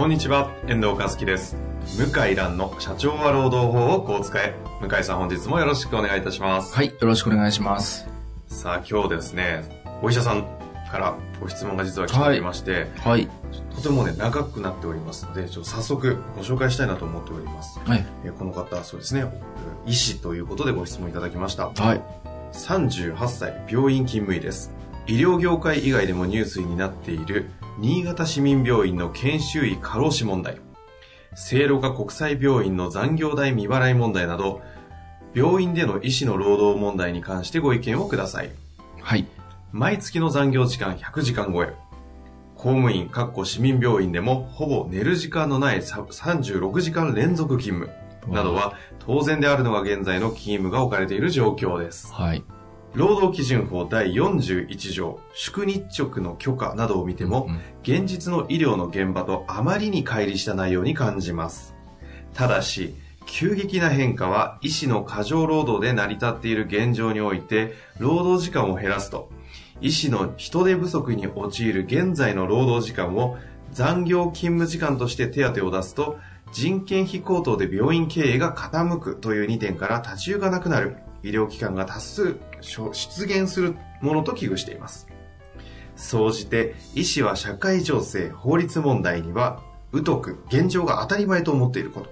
こんにちは、遠藤和樹です。向井蘭の社長は労働法をこう使え。向井さん本日もよろしくお願いいたします。はい、よろしくお願いします。さあ今日ですね、お医者さんからご質問が実は来ておりまして、はい。とてもね、長くなっておりますので、ちょっと早速ご紹介したいなと思っております。はい。えーこの方、そうですね、医師ということでご質問いただきました。はい。38歳、病院勤務医です。医療業界以外でもニュースになっている新潟市民病院の研修医過労死問題、聖路加国際病院の残業代未払い問題など、病院での医師の労働問題に関してご意見をください。はい。毎月の残業時間100時間超え。公務員、かっこ市民病院でもほぼ寝る時間のないさ36時間連続勤務などは当然であるのが現在の勤務が置かれている状況です。はい。労働基準法第41条、宿日直の許可などを見ても、うん現実の医療の現場とあまりに乖離した内容に感じます。ただし、急激な変化は医師の過剰労働で成り立っている現状において、労働時間を減らすと、医師の人手不足に陥る現在の労働時間を残業勤務時間として手当を出すと、人件費高騰で病院経営が傾くという2点から立ち行かなくなる医療機関が多数出現するものと危惧しています。総じて、医師は社会情勢、法律問題には、疎く、現状が当たり前と思っていること。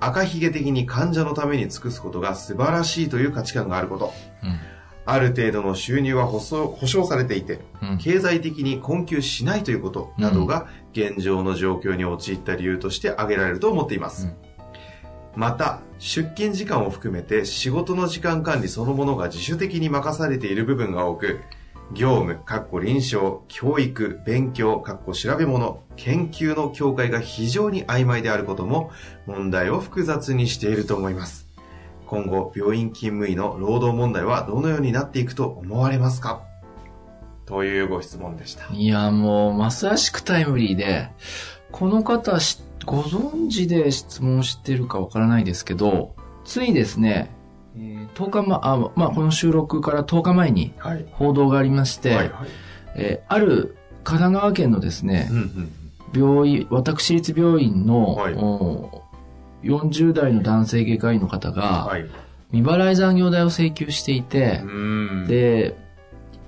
赤ひげ的に患者のために尽くすことが素晴らしいという価値観があること。うん。ある程度の収入は保証保証されていて、うん。経済的に困窮しないということなどが現状の状況に陥った理由として挙げられると思っています。うんまた、出勤時間を含めて仕事の時間管理そのものが自主的に任されている部分が多く、業務、かっこ臨床、教育、勉強、かっこ調べ物、研究の境界が非常に曖昧であることも問題を複雑にしていると思います。今後、病院勤務医の労働問題はどのようになっていくと思われますか？というご質問でした。いや、もう、まさしくタイムリーで、この方し、ご存知で質問してるかわからないですけど、ついですね、えー10日前、あ、まあ、この収録から10日前にはい。報道がありまして、はいはい。えーある神奈川県のですねう、んうん。病院、私立病院の、はいお40代の男性外科医の方が、はい。う未払い残業代を請求していて。で、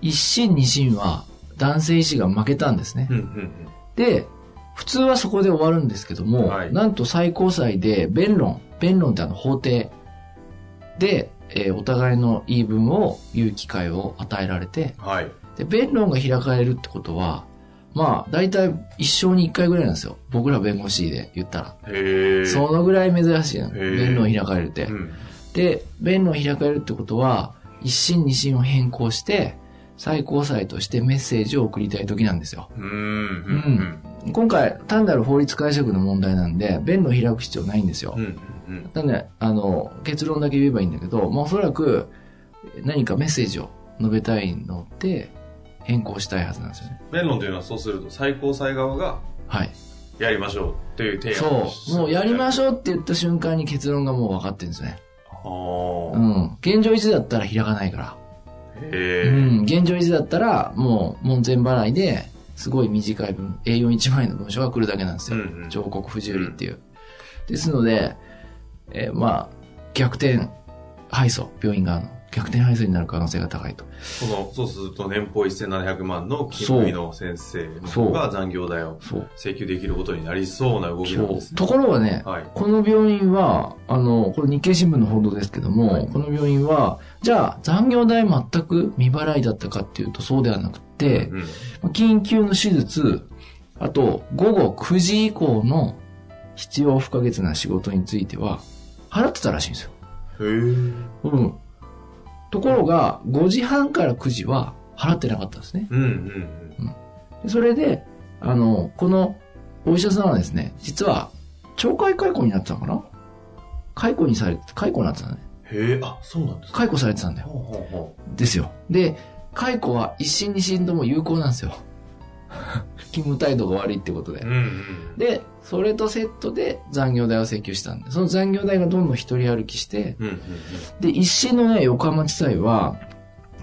一審二審は男性医師が負けたんですねう。んうんで、普通はそこで終わるんですけども、はいなんと最高裁で弁論、弁論ってあの法廷で、えーお互いの言い分を言う機会を与えられて、うん。はい。で、弁論が開かれるってことは、まあ、大体一生に一回ぐらいなんですよ。僕ら弁護士で言ったら。へえ。そのぐらい珍しいの。ー弁論開かれるって。うん。で、弁論開かれるってことは、一審二審を変更して、最高裁としてメッセージを送りたい時なんですよ。うーん。うん。今回、単なる法律解釈の問題なんで、弁論開く必要ないんですよう。ん。うん。なんで、あの、結論だけ言えばいいんだけど、まあおそらく、何かメッセージを述べたいのって、変更したいはずなんですよね。弁論というのはそうすると最高裁側がはい。やりましょうという提案をそう。もうやりましょう。って言った瞬間に結論がもう分かってるんですね。あうーん。現状維持だったら開かないから。うん。現状維持だったら、もう門前払いで、すごい短い文、A41 枚の文章が来るだけなんですよ。うんうん上告不受理っていう。ですので、えーまあ、逆転敗訴、病院側の逆転敗訴になる可能性が高いと。その、そうすると年俸1700万の勤務医の先生の方が残業代を。請求できることになりそうな動きなんですね。ところがね、はい。この病院は、あの、これ日経新聞の報道ですけども、はいこの病院は、じゃあ残業代全く未払いだったかっていうとそうではなくて、うん。緊急の手術、あと午後9時以降の必要不可欠な仕事については、払ってたらしいんですよ。へえ。うん。ところが、5時半から9時は払ってなかったんですね。うんうんでそれで、あの、このお医者さんはですね、実は、懲戒解雇になってたのかな？解雇にされて、解雇になってたのね。へえ、あ、そうなんですか。解雇されてたんだよ。ほうほうほですよ。で、解雇は一審二審とも有効なんですよ。勤務態度が悪いってことでう。うんうん。で、それとセットで残業代を請求したんで、その残業代がどんどん一人歩きして、うんうんで、一審のね、横浜地裁は、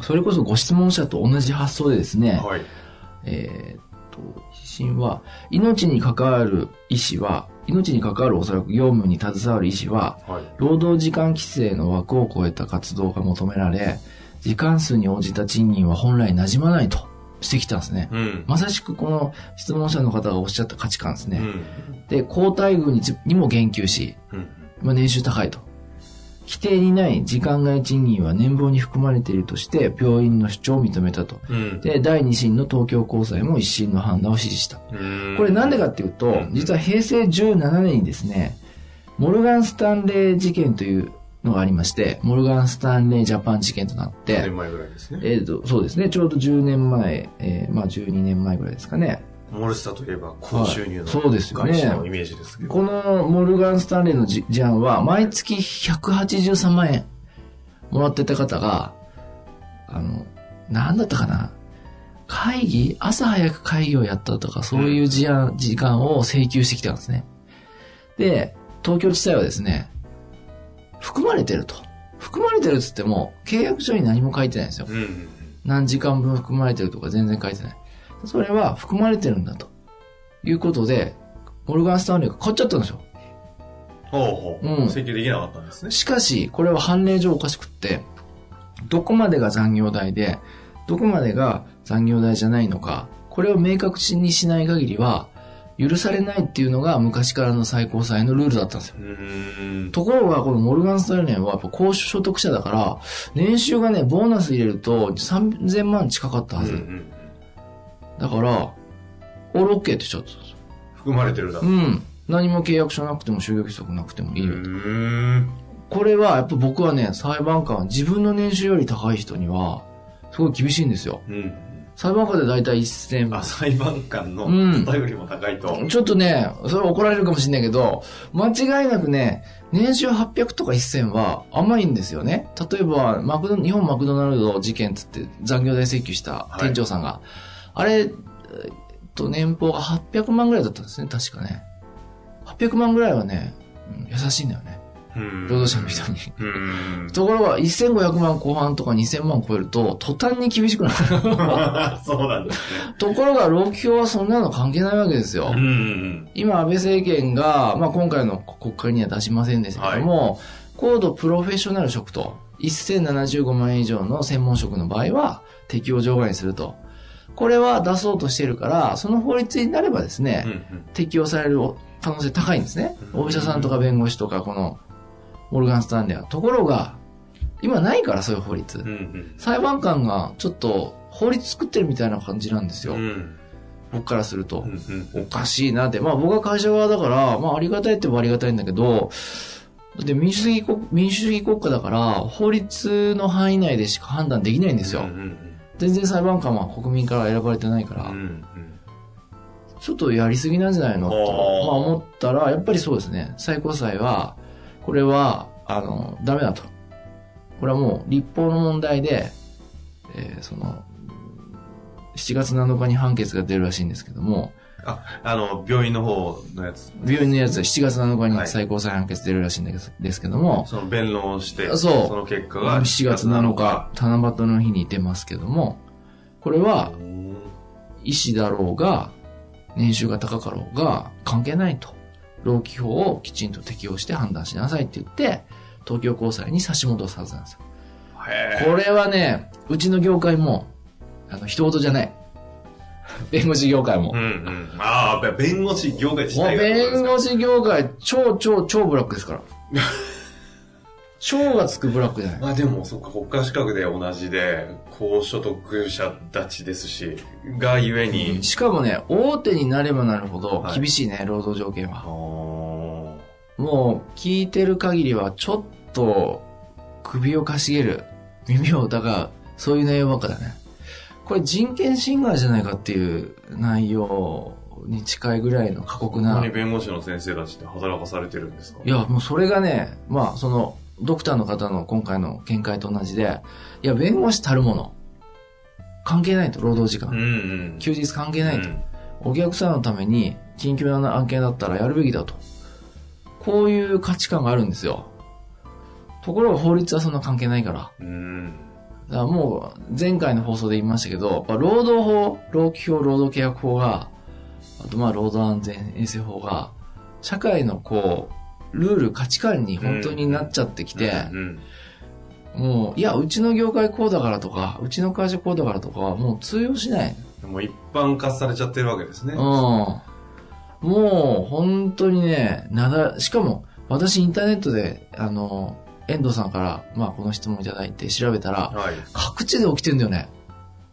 それこそご質問者と同じ発想でですうん。ね、はい。えーっと、一審は、命に関わる医師は、命に関わるおそらく業務に携わる医師は、はい。労働時間規制の枠を超えた活動が求められ、時間数に応じた賃金は本来馴染まないとしてきたんですね。うん。まさしくこの質問者の方がおっしゃった価値観ですね。うん。で、高待遇につにも言及し、うん。まあ、年収高いと。規定にない時間外賃金は年俸に含まれているとして、病院の主張を認めたと。うん。で、第二審の東京高裁も一審の判断を支持した。うんこれなんでかっていうとうん、実は平成17年にですね、モルガン・スタンレー事件というのがありまして、モルガン・スタンレージャパン事件となっ5て年、前ぐらいですね。えっ、と、そうですね、ちょうど10年前、えーまあ12年前ぐらいですかね。モルスタといえば高収入のはいそうですよね会社のイメージですけど。このモルガン・スタンレーのじ事案は、毎月183万円もらってた方が、あの、なんだったかな会議朝早く会議をやったとか、そういう事案、時間を請求してきたんですね。で、東京地裁はですね、含まれてると。含まれてるっつっても、契約書に何も書いてないんですよ。うんうん何時間分含まれてるとか全然書いてない。それは含まれてるんだと。いうことで、モルガン・スタンレーが買っちゃったんですよ。ほうほう。うん請求できなかったんですね。しかし、これは判例上おかしくって、どこまでが残業代で、どこまでが残業代じゃないのか、これを明確にしない限りは、許されないっていうのが昔からの最高裁のルールだったんですよ。ところが、このモルガン・スタイレンはやっぱ高所得者だから、年収がね、ボーナス入れると3000万近かったはず。うんうんだから、オールオッケーってしちゃったんですよ。含まれてるだ。うん。何も契約書なくても就業規則なくてもいいよ。これはやっぱ僕はね、裁判官は自分の年収より高い人には、すごい厳しいんですよ。うん。裁判官でだいたい1000あ、裁判官のうん方よりも高いと。ちょっとね、それ怒られるかもしれないけど、間違いなくね、年収800とか1000は甘いんですよね。例えば、マクド、日本マクドナルド事件つって残業代請求した店長さんが、あれ、えっと、年俸が800万ぐらいだったんですね、確かね。800万ぐらいはね、うん優しいんだよね。労労働者の人に。ところが、1500万後半とか2000万超えると、途端に厳しくなる。そうなんですね。ところが、労基法はそんなの関係ないわけですよ。今、安倍政権が、まあ、今回の国会には出しませんでしたけども、高度プロフェッショナル職と、1075万円以上の専門職の場合は、適用除外にすると。これは出そうとしているから、その法律になればですね、うん。うん適用される可能性高いんですね。うんお医者さんとか弁護士とか、この、モルガン・スタンレーは。ところが、今ないから、そういう法律うん。う。ん裁判官がちょっと法律作ってるみたいな感じなんですよ。うん。うん僕からすると。うんおかしいなって。まあ僕は会社側だから、まあありがたいって言えばありがたいんだけど、で民主主義国、民主主義国家だから、法律の範囲内でしか判断できないんですよ。うんうん全然裁判官は国民から選ばれてないから、うんうんちょっとやりすぎなんじゃないのと、まあ思ったら、やっぱりそうですね。最高裁は、これは、あの、ダメだと。これはもう立法の問題で、えーその、7月7日に判決が出るらしいんですけども、あ、あの、病院の方のやつ。病院のやつは7月7日はいに最高裁判決出るらしいんですですけども、その弁論をして、そうその結果が7月7日、七夕の日に出ますけども、これはうん医師だろうが、年収が高かろうが、関係ないと。労基法をきちんと適用して判断しなさいって言って、東京高裁に差し戻すはずなんですよ。へこれはね、うちの業界も、あの、一言じゃない。弁護士業界もうん。うん。ああ、弁護士業界自体が弁護士業界、超超超ブラックですから。超がつくブラックじゃない？まあでも、そっか、国家資格で同じで、高所得者たちですし、がゆえに、しかもね、大手になればなるほどはい厳しいね、労働条件はもう、聞いてる限りは、ちょっと、首をかしげる、耳を疑う、そういう内容ばっかだね。これ人権侵害じゃないかっていう内容に近いぐらいの過酷な。何弁護士の先生たちって働かされてるんですか？いや、もうそれがね、まあ、その、ドクターの方の今回の見解と同じで、いや、弁護士たるもの、関係ないと、労働時間。うんうん。休日関係ないと。うんお客さんのために、緊急な案件だったらやるべきだと。こういう価値観があるんですよ。ところが法律はそんな関係ないから。うん。だからもう、前回の放送で言いましたけど、労働法、労基法、労働契約法が、あとまあ、労働安全衛生法が、社会のこう、ルール、価値観に本当になっちゃってきて、うん。もう、いや、うちの業界こうだからとか、うちの会社こうだからとかはもう通用しない。もう一般化されちゃってるわけですね。うん。もう、本当にね、なだ、しかも、私インターネットで、あの、遠藤さんから、まあ、この質問いただいて調べたら、はい。各地で起きてんだよね。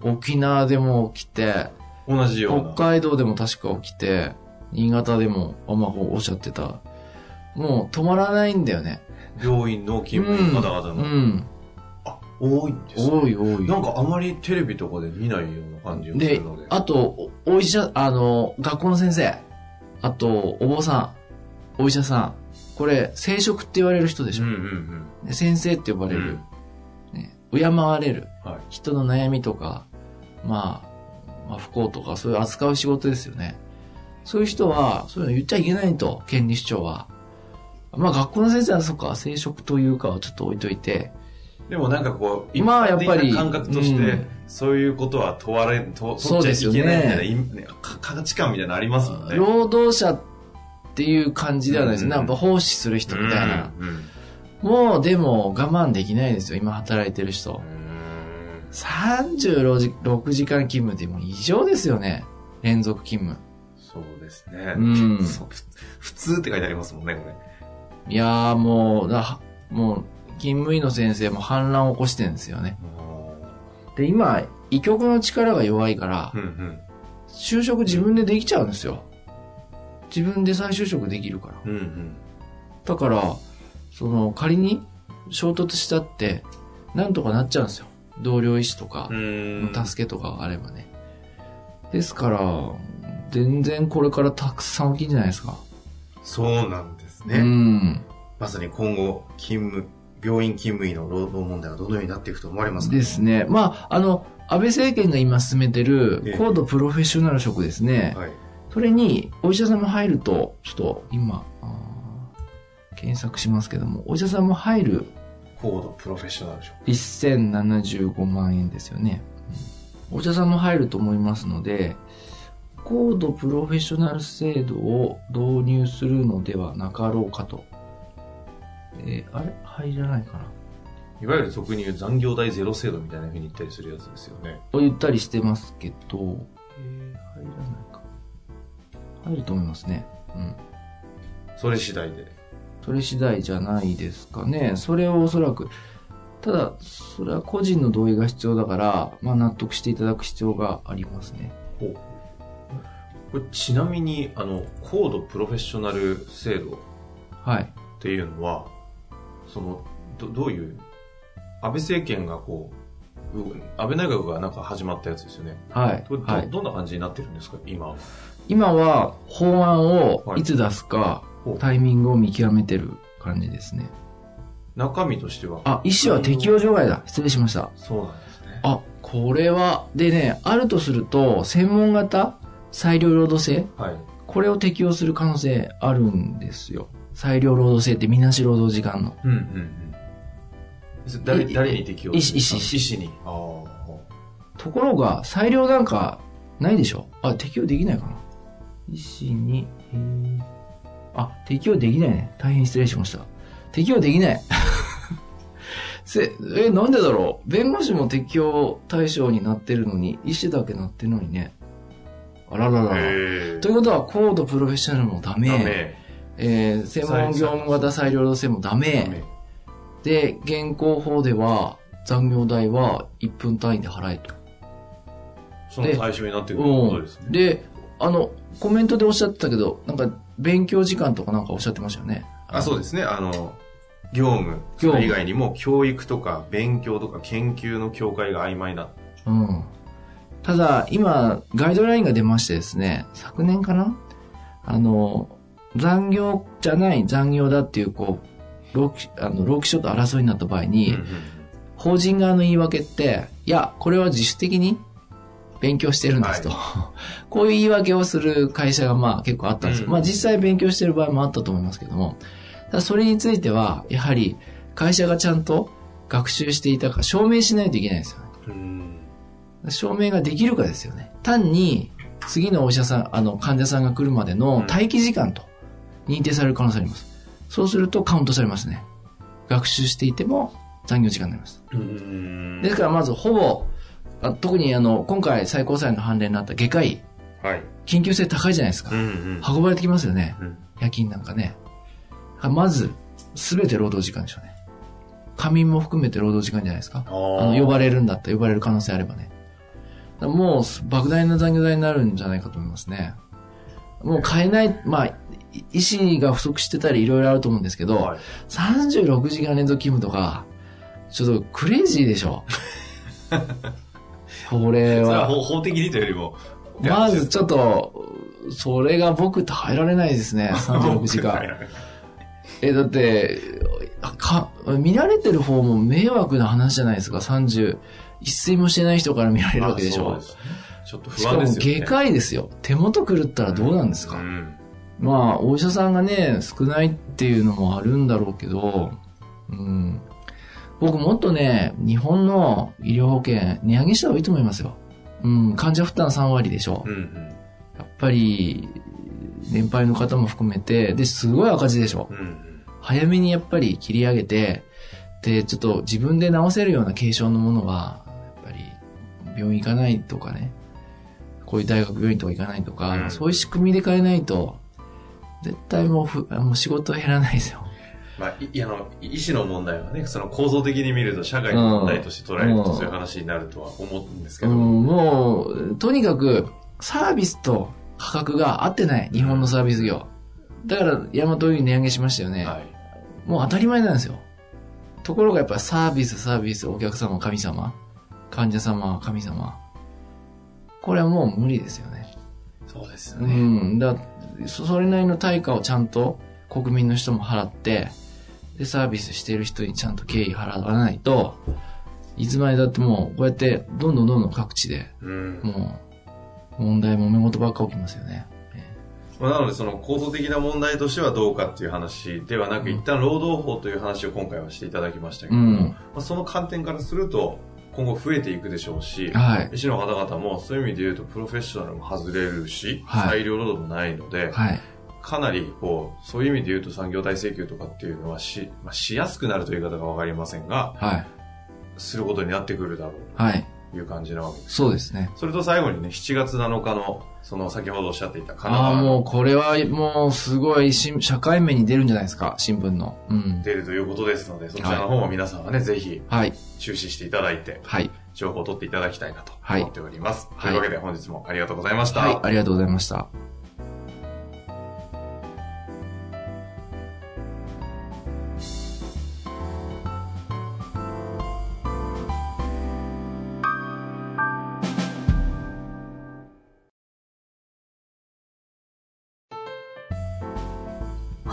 沖縄でも起きて、同じような。北海道でも確か起きて、新潟でも、あ、まあ、こうおっしゃってた。もう止まらないんだよね。病院の勤務の方々の。うん。あ、多いんですね多い多い。なんかあまりテレビとかで見ないような感じがすでるので。、あと、おお医者、あの、学校の先生、あと、お坊さん、お医者さん、これ、聖職って言われる人でしょ。うんうんうん。で先生って呼ばれる、ね、敬われる、はい。人の悩みとか、まあ、まあ、不幸とか、そういう扱う仕事ですよね。そういう人は、そういうの言っちゃいけないと、権利主張は。まあ、学校の先生は、そっか、聖職というかはちょっと置いといて、でもなんかこう、一まあ般的やっぱりな感覚として、うんそういうことは問われ、とそうですよね取っちゃいけないみたいな価値観みたいなのありますもんね。労働者っていう感じではないです。うんなんか奉仕する人みたいな。うんうんもう、でも、我慢できないですよ、今働いてる人。うん36時6時間勤務ってもう異常ですよね。連続勤務。そうですね。うん普通って書いてありますもんね、これ。いやーもう、だもう、勤務医の先生も反乱を起こしてるんですよね。で、今、医局の力が弱いからう、んうん。就職自分でできちゃうんですよ。自分で再就職できるから。うんうん。だから、その、仮に衝突したって、なんとかなっちゃうんですよ。同僚医師とか助けとかがあればね。ですから、全然これからたくさん起きんじゃないですか。そうなんですうね。ん。まさに今後、勤務、病院勤務医の労働問題がどのようになっていくと思われますか？ですね。まあ、あの、安倍政権が今進めてえるえ高度プロフェッショナル職ですね。はい。それに、お医者さんも入ると、ちょっと今、検索しますけども、お医者さんも入る高度プロフェッショナル職。1075万円ですよね。うんお医者さんも入ると思いますので、高度プロフェッショナル制度を導入するのではなかろうかと。えーあれ？入らないかないわゆる俗に言う残業代ゼロ制度みたいな風に言ったりするやつですよね。と言ったりしてますけど、えー入らないか。入ると思いますね。うん。それ次第で。それ次第じゃないですかね。それをおそらく、ただ、それは個人の同意が必要だから、まあ納得していただく必要がありますね。これちなみに、あの、高度プロフェッショナル制度はい。っていうのは、その、どどういう、安倍政権がこう、う安倍内閣がなんか始まったやつですよね。はい。ど,ど、はい。どんな感じになってるんですか、今は。今は法案をはいいつ出すか、ほうタイミングを見極めてる感じですね。中身としては。あ、医師は適用除外だ。失礼しました。そうなんですね。あ、これは、でね、あるとすると、専門型裁量労働制？はい。これを適用する可能性あるんですよ。裁量労働制ってみなし労働時間の。うんうんうん。誰い誰に適用医師医師あ医師に。ところが、裁量なんかないでしょ？あ、適用できないかな医師に、えーあ、適用できないね。大変失礼しました。適用できない。せ、え、なんでだろう？弁護士も適用対象になってるのに、医師だけなってるのにね。あらららということは、高度プロフェッショナルもダメ。ダメ。えー専門業務型裁量労働制もダダメ。メ。で、現行法では、残業代は1分単位で払えと。その対象になってくることですね。で、あの、コメントでおっしゃってたけど、なんか、勉強時間とかなんかおっしゃってましたよね。あ、そうですね。あの、業務、業務それ以外にも教育とか勉強とか研究の境界が曖昧な。うん。ただ、今、ガイドラインが出ましてですね、昨年かな？あの、残業じゃない残業だっていう、こう、労基あの労基署と争いになった場合に、うんうん法人側の言い訳って、いや、これは自主的に勉強してるんですと。こういう言い訳をする会社がまあ結構あったんですよ。うんまあ実際勉強してる場合もあったと思いますけども、ただそれについては、やはり会社がちゃんと学習していたか証明しないといけないんですよね。うん証明ができるかですよね。単に、次のお医者さん、あの、患者さんが来るまでの待機時間と認定される可能性あります。そうするとカウントされますね。学習していても残業時間になります。うんですからまずほぼ、あ特にあの、今回最高裁の判例になった外科医、はい。緊急性高いじゃないですかう。んうん運ばれてきますよね。うん夜勤なんかね。まず、すべて労働時間でしょうね。仮眠も含めて労働時間じゃないですか。ああの、呼ばれるんだったら呼ばれる可能性あればね。もう、莫大な残業代になるんじゃないかと思いますね。もう変えない、まあ、い医師が不足してたりいろいろあると思うんですけど、はい36時間連続勤務とか、ちょっとクレイジーでしょ。これは、それは法法的にというよりも、まずちょっと、それが僕耐えられないですね、36時間。え、だって、か、見られてる方も迷惑な話じゃないですか、30、一睡もしてない人から見られるわけでしょう。ちょっと不しかも安ですよね。外科医ですよ。手元狂ったらどうなんですか、うんまあ、お医者さんがね、少ないっていうのもあるんだろうけど、うん。僕もっとね、日本の医療保険値上げした方がいいと思いますよ。うん、患者負担3割でしょ。うんうんやっぱり、年配の方も含めて、で、すごい赤字でしょ。うんうん早めにやっぱり切り上げて、で、ちょっと自分で治せるような軽症のものは、病院行かないとかね、こういう大学病院とか行かないとか、うんそういう仕組みで変えないと、絶対もうふ、もう仕事減らないですよ。まあ、いいあの、医師の問題はね、その構造的に見ると社会の問題として捉えるとうんそういう話になるとは思うんですけど、うん、もう、とにかく、サービスと価格が合ってない、日本のサービス業。だから、ヤマト運輸値上げしましたよね。はい。もう当たり前なんですよ。ところがやっぱりサービス、サービス、お客様、神様、患者様、神様。これはもう無理ですよね。そうですようね。ん。だそそれなりの対価をちゃんと国民の人も払って、で、サービスしてる人にちゃんと敬意払わないと、いつまでだってもう、こうやって、どんどんどんどん各地で、うん。もう、問題、揉め事ばっか起きますよね。まあ、なので、その構造的な問題としてはどうかっていう話ではなく、うん一旦労働法という話を今回はしていただきましたけども、うん。まあ、その観点からすると、今後増えていくでしょうし、はい。医師の方々もそういう意味で言うとプロフェッショナルも外れるし、はい裁量労働もないので、はい。かなりこう、そういう意味で言うと産業体請求とかっていうのはし、まあ、しやすくなるという言い方がわかりませんが、はい。することになってくるだろうはい。という感じなわけです。そうですね。それと最後にね、7月7日の、その先ほどおっしゃっていた神ああ、奈川のもうこれはもうすごいし社会面に出るんじゃないですか、新聞の。うん。出るということですので、そちらの方も皆さんはね、ぜひはい。注視していただいて、はい。情報を取っていただきたいなとはい思っております。はいというわけで本日もありがとうございました。はい。ありがとうございました。